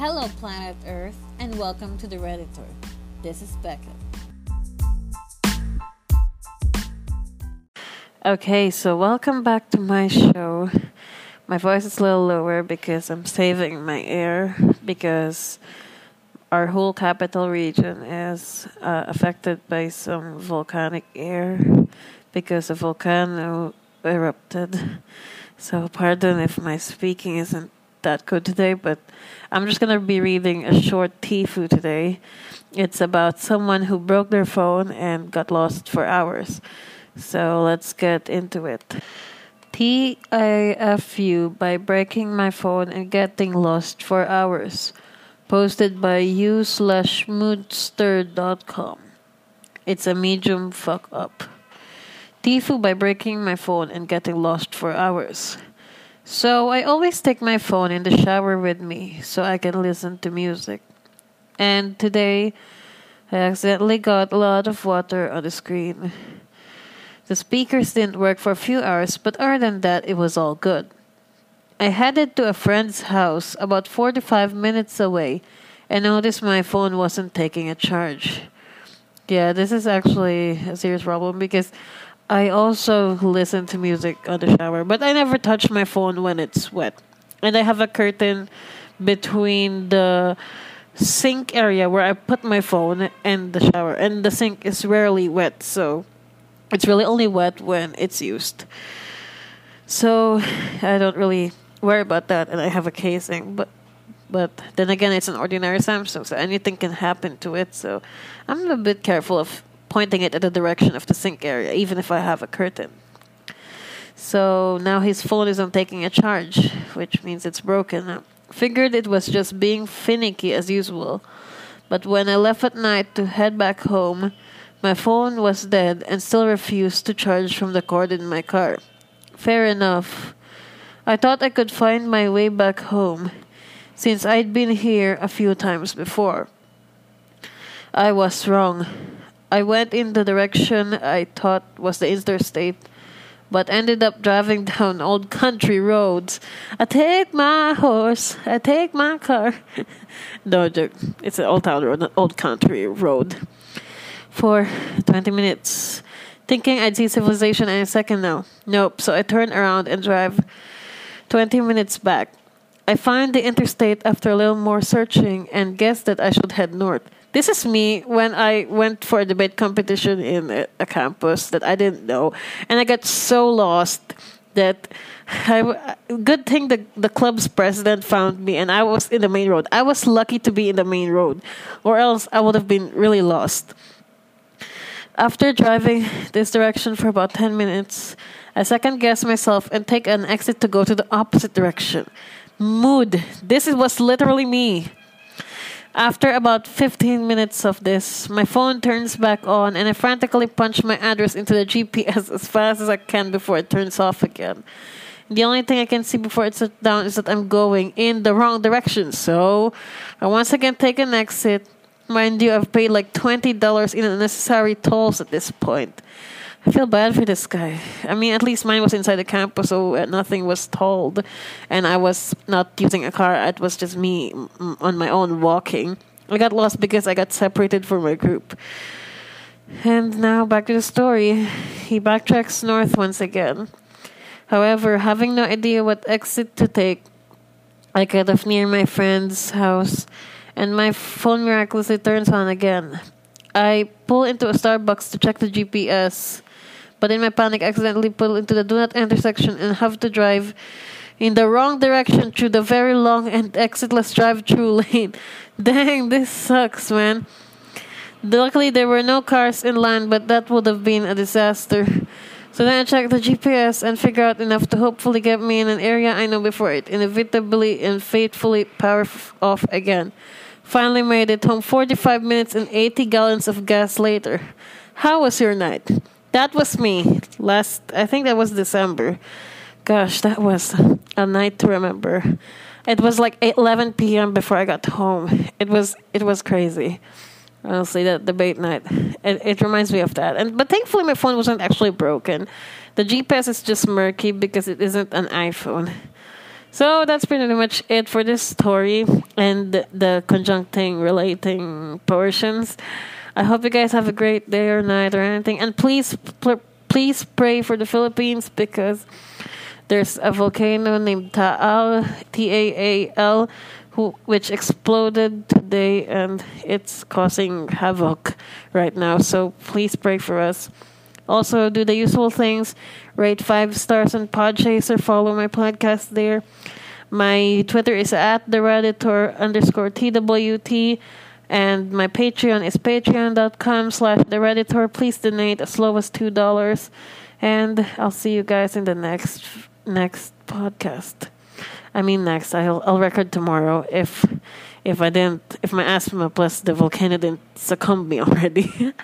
Hello, planet Earth, and welcome to the Redditor. This is Becca. Okay, so welcome back to my show. My voice is a little lower because I'm saving my air because our whole capital region is uh, affected by some volcanic air because a volcano erupted. So, pardon if my speaking isn't that good today, but I'm just going to be reading a short Tifu today. It's about someone who broke their phone and got lost for hours. So, let's get into it. TIFU by breaking my phone and getting lost for hours. Posted by u slash moodster.com. It's a medium fuck up. Tifu by breaking my phone and getting lost for hours. So I always take my phone in the shower with me so I can listen to music. And today I accidentally got a lot of water on the screen. The speakers didn't work for a few hours, but other than that, it was all good. I headed to a friend's house about 45 minutes away and noticed my phone wasn't taking a charge. Yeah, this is actually a serious problem because I also listen to music on the shower, but I never touch my phone when it's wet. And I have a curtain between the sink area where I put my phone and the shower. And the sink is rarely wet, so it's really only wet when it's used. So I don't really worry about that, and I have a casing. But but then again, it's an ordinary Samsung, so anything can happen to it. So I'm a bit careful of pointing it in the direction of the sink area, even if I have a curtain. So now his phone isn't taking a charge, which means it's broken. I figured it was just being finicky as usual. But when I left at night to head back home, my phone was dead and still refused to charge from the cord in my car. Fair enough. I thought I could find my way back home, since I'd been here a few times before. I was wrong. I went in the direction I thought was the interstate, but ended up driving down old country roads. I take my horse, I take my car. no joke. It's an old town road, an old country road. For 20 minutes. Thinking I'd see civilization any second now. Nope, so I turn around and drive 20 minutes back. I find the interstate after a little more searching and guess that I should head north. This is me when I went for a debate competition in a, a campus that I didn't know, and I got so lost that I, good thing the the club's president found me, and I was in the main road. I was lucky to be in the main road, or else I would have been really lost. After driving this direction for about 10 minutes, I second guess myself and take an exit to go to the opposite direction. Mood. This was literally me. After about 15 minutes of this, my phone turns back on and I frantically punch my address into the GPS as fast as I can before it turns off again. The only thing I can see before it shuts down is that I'm going in the wrong direction. So I once again take an exit. Mind you, I've paid like $20 in unnecessary tolls at this point. I feel bad for this guy. I mean, at least mine was inside the campus, so uh, nothing was told, and I was not using a car. It was just me on my own walking. I got lost because I got separated from my group. And now back to the story. He backtracks north once again. However, having no idea what exit to take, I get off near my friend's house, and my phone miraculously turns on again. I pull into a Starbucks to check the GPS but in my panic, accidentally pull into the do not enter section and have to drive in the wrong direction through the very long and exitless drive-through lane. Dang, this sucks, man. Luckily, there were no cars in line, but that would have been a disaster. So then I check the GPS and figure out enough to hopefully get me in an area I know before it inevitably and fatefully power off again. Finally made it home 45 minutes and 80 gallons of gas later. How was your night? That was me last. I think that was December. Gosh, that was a night to remember. It was like 11 p.m. before I got home. It was it was crazy. Honestly, that debate night. It, it reminds me of that. And but thankfully, my phone wasn't actually broken. The GPS is just murky because it isn't an iPhone. So that's pretty much it for this story and the, the conjuncting relating portions. I hope you guys have a great day or night or anything. And please, pl- please pray for the Philippines because there's a volcano named Taal, T A A L, which exploded today and it's causing havoc right now. So please pray for us. Also, do the usual things. Rate five stars on Podchaser. Follow my podcast there. My Twitter is at the underscore TWT. And my Patreon is patreon.com slash the Redditor. Please donate as low as $2. And I'll see you guys in the next next podcast. I mean next. I'll I'll record tomorrow if if I didn't if my asthma plus the volcano didn't succumb me already.